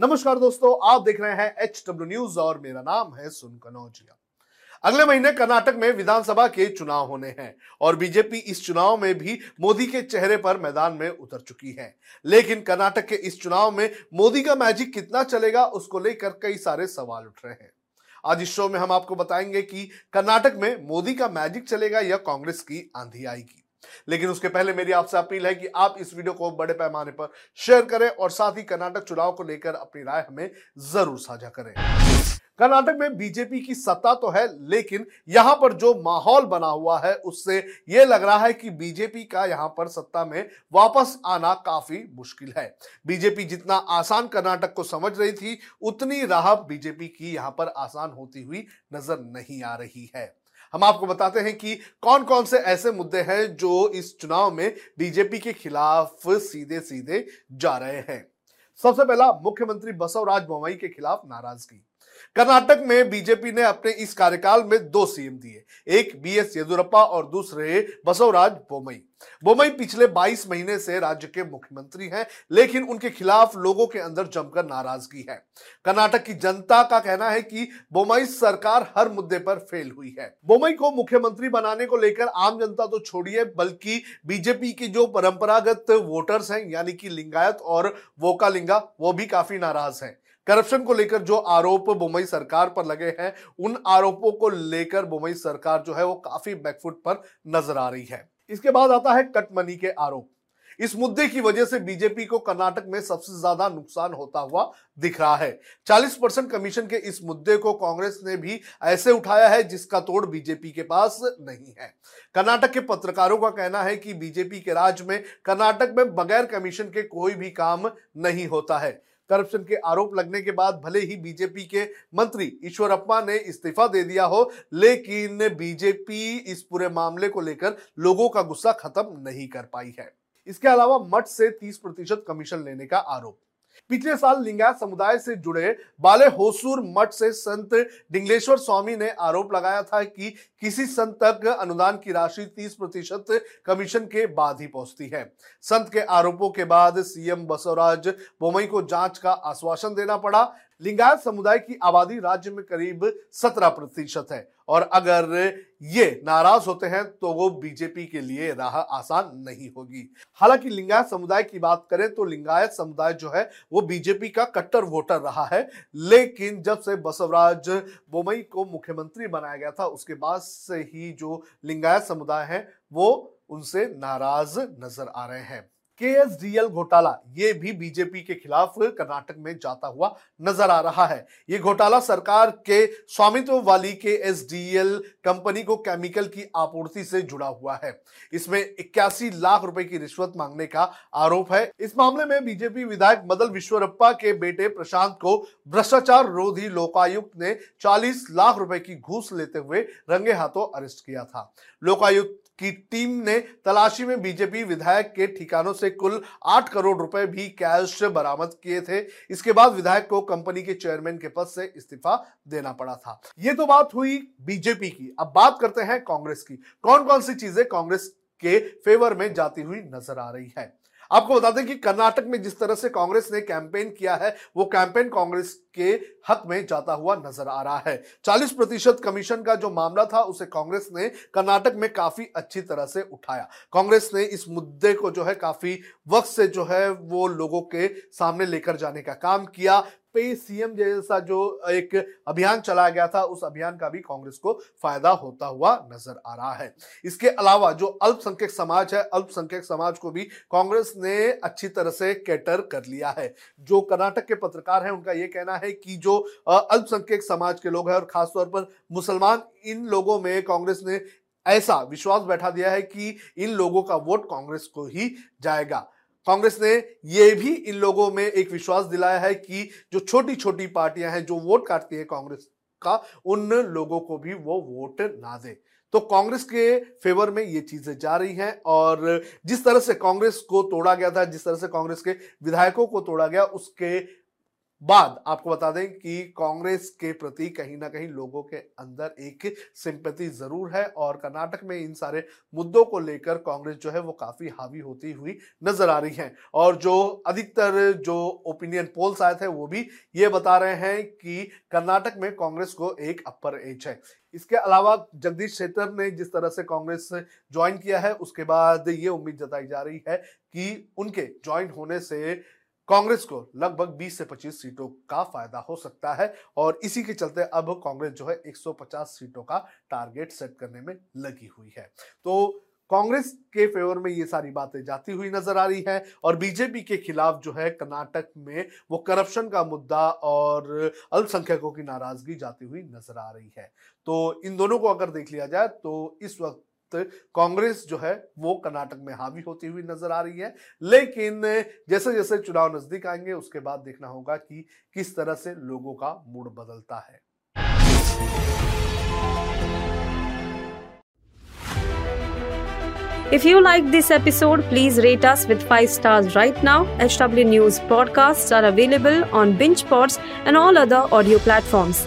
नमस्कार दोस्तों, आप देख रहे हैं एच डब्ल्यू न्यूज़ और मेरा नाम है सुन कनौजिया। अगले महीने कर्नाटक में विधानसभा के चुनाव होने हैं और बीजेपी इस चुनाव में भी मोदी के चेहरे पर मैदान में उतर चुकी है। लेकिन कर्नाटक के इस चुनाव में मोदी का मैजिक कितना चलेगा, उसको लेकर कई सारे सवाल उठ रहे हैं। आज इस शो में हम आपको बताएँगे कि कर्नाटक में मोदी का मैजिक चलेगा या कांग्रेस की आंधी आएगी। लेकिन उसके पहले मेरी आपसे अपील है कि आप इस वीडियो को बड़े पैमाने पर शेयर करें और साथ ही कर्नाटक चुनाव को लेकर अपनी राय हमें ज़रूर साझा करें। कर्नाटक में बीजेपी की सत्ता तो है, लेकिन यहाँ पर जो माहौल बना हुआ है, उससे यह लग रहा है कि बीजेपी का यहाँ पर सत्ता में वापस आना काफ़ी मुश्किल है। बीजेपी जितना आसान कर्नाटक को समझ रही थी, उतनी राह बीजेपी की यहाँ पर आसान होती हुई नज़र नहीं आ रही है। हम आपको बताते हैं कि कौन कौन से ऐसे मुद्दे हैं जो इस चुनाव में बीजेपी के खिलाफ सीधे सीधे जा रहे हैं। सबसे पहला, मुख्यमंत्री बसवराज बोमई के खिलाफ नाराज़गी। कर्नाटक में बीजेपी ने अपने इस कार्यकाल में दो सीएम दिए, एक बी एस येदुरप्पा और दूसरे बसवराज बोमई। बोमई पिछले 22 महीने से राज्य के मुख्यमंत्री हैं, लेकिन उनके खिलाफ लोगों के अंदर जमकर नाराज़गी है। कर्नाटक की जनता का कहना है कि बोमई सरकार हर मुद्दे पर फेल हुई है। बोमई को मुख्यमंत्री बनाने को लेकर आम जनता तो छोड़िए, बल्कि बीजेपी की जो परंपरागत वोटर्स हैं, यानी कि लिंगायत और वोकालिंगा, वो भी काफ़ी नाराज़ हैं। करप्शन को लेकर जो आरोप मुंबई सरकार पर लगे हैं, उन आरोपों को लेकर बुमई सरकार जो है वो काफ़ी बैकफुट पर नज़र आ रही है। इसके बाद आता है कटमनी के आरोप। इस मुद्दे की वजह से बीजेपी को कर्नाटक में सबसे ज़्यादा नुकसान होता हुआ दिख रहा है। 40 परसेंट कमीशन के इस मुद्दे को कांग्रेस ने भी ऐसे उठाया है जिसका तोड़ बीजेपी के पास नहीं है। कर्नाटक के पत्रकारों का कहना है कि बीजेपी के राज में कर्नाटक में बगैर कमीशन के कोई भी काम नहीं होता है। करप्शन के आरोप लगने के बाद भले ही बीजेपी के मंत्री ईश्वर ईश्वरप्पा ने इस्तीफा दे दिया हो, लेकिन बीजेपी इस पूरे मामले को लेकर लोगों का गुस्सा खत्म नहीं कर पाई है। इसके अलावा मठ से 30 प्रतिशत कमीशन लेने का आरोप। पिछले साल लिंगायत समुदाय से जुड़े बाले होसूर मठ से संत डिंगलेश्वर स्वामी ने आरोप लगाया था कि किसी संत तक अनुदान की राशि 30 प्रतिशत कमीशन के बाद ही पहुँचती है। संत के आरोपों के बाद सीएम बसवराज बोमई को जाँच का आश्वासन देना पड़ा। लिंगायत समुदाय की आबादी राज्य में करीब सत्रह प्रतिशत है। और अगर ये नाराज़ होते हैं तो वो बीजेपी के लिए राह आसान नहीं होगी। हालाँकि लिंगायत समुदाय की बात करें तो लिंगायत समुदाय जो है, वो बीजेपी का कट्टर वोटर रहा है। लेकिन जब से बसवराज बोमई को मुख्यमंत्री बनाया गया था, उसके बाद से ही जो लिंगायत समुदाय है, वो उनसे नाराज़ नज़र आ रहे हैं। केएसडीएल घोटाला, ये भी बीजेपी के खिलाफ कर्नाटक में जाता हुआ नज़र आ रहा है। ये घोटाला सरकार के स्वामित्व वाली केएसडीएल कंपनी को केमिकल की आपूर्ति से जुड़ा हुआ है। इसमें इक्यासी लाख रुपए की रिश्वत मांगने का आरोप है। इस मामले में बीजेपी विधायक मदल विश्वरप्पा के बेटे प्रशांत को भ्रष्टाचार रोधी लोकायुक्त ने 40 लाख रुपए की घूस लेते हुए रंगे हाथों अरेस्ट किया था। लोकायुक्त की टीम ने तलाशी में बीजेपी विधायक के ठिकानों से कुल आठ करोड़ रुपए भी कैश बरामद किए थे। इसके बाद विधायक को कंपनी के चेयरमैन के पद से इस्तीफा देना पड़ा था। ये तो बात हुई बीजेपी की। अब बात करते हैं कांग्रेस की। कौन कौन सी चीज़ें कांग्रेस के फेवर में जाती हुई नज़र आ रही है? आपको बता दें कि कर्नाटक में जिस तरह से कांग्रेस ने कैंपेन किया है, वो कैंपेन कांग्रेस के हक में जाता हुआ नज़र आ रहा है। 40 प्रतिशत कमीशन का जो मामला था, उसे कांग्रेस ने कर्नाटक में काफ़ी अच्छी तरह से उठाया। कांग्रेस ने इस मुद्दे को जो है काफ़ी वक्त से जो है वो लोगों के सामने लेकर जाने का काम किया। पे सीएम जैसा जो एक अभियान चलाया गया था, उस अभियान का भी कांग्रेस को फ़ायदा होता हुआ नज़र आ रहा है। इसके अलावा जो अल्पसंख्यक समाज है, अल्पसंख्यक समाज को भी कांग्रेस ने अच्छी तरह से कैटर कर लिया है। जो कर्नाटक के पत्रकार हैं, उनका यह कहना है कि जो अल्पसंख्यक समाज के लोग हैं और खासतौर पर मुसलमान, इन लोगों में कांग्रेस ने ऐसा विश्वास बैठा दिया है कि इन लोगों का वोट कांग्रेस को ही जाएगा। कांग्रेस ने यह भी इन लोगों में एक विश्वास दिलाया है कि जो छोटी छोटी पार्टियाँ हैं, जो वोट काटती है कांग्रेस का, उन लोगों को भी वो वोट ना दे। तो कांग्रेस के फेवर में ये चीज़ें जा रही हैं और जिस तरह से कांग्रेस को तोड़ा गया था, जिस तरह से कांग्रेस के विधायकों को तोड़ा गया, उसके बाद आपको बता दें कि कांग्रेस के प्रति कहीं ना कहीं लोगों के अंदर एक सिंपति ज़रूर है और कर्नाटक में इन सारे मुद्दों को लेकर कांग्रेस जो है वो काफ़ी हावी होती हुई नज़र आ रही है। और जो अधिकतर जो ओपिनियन पोल्स आए थे वो भी ये बता रहे हैं कि कर्नाटक में कांग्रेस को एक अपर एज है। इसके अलावा जगदीश शेटर ने जिस तरह से कांग्रेस ज्वाइन किया है, उसके बाद ये उम्मीद जताई जा रही है कि उनके ज्वाइन होने से कांग्रेस को लगभग 20 से 25 सीटों का फ़ायदा हो सकता है और इसी के चलते अब कांग्रेस जो है 150 सीटों का टारगेट सेट करने में लगी हुई है। तो कांग्रेस के फेवर में ये सारी बातें जाती हुई नज़र आ रही है और बीजेपी के खिलाफ जो है कर्नाटक में वो करप्शन का मुद्दा और अल्पसंख्यकों की नाराज़गी जाती हुई नज़र आ रही है। तो इन दोनों को अगर देख लिया जाए तो इस वक्त कांग्रेस जो है वो कर्नाटक में हावी होती हुई नज़र आ रही है लेकिन जैसे जैसे चुनाव नज़दीक आएँगे उसके बाद देखना होगा कि किस तरह से लोगों का मूड बदलता है If you like this episode, please rate us with 5 stars right now. HW News podcasts are available on BingePods and all other audio platforms.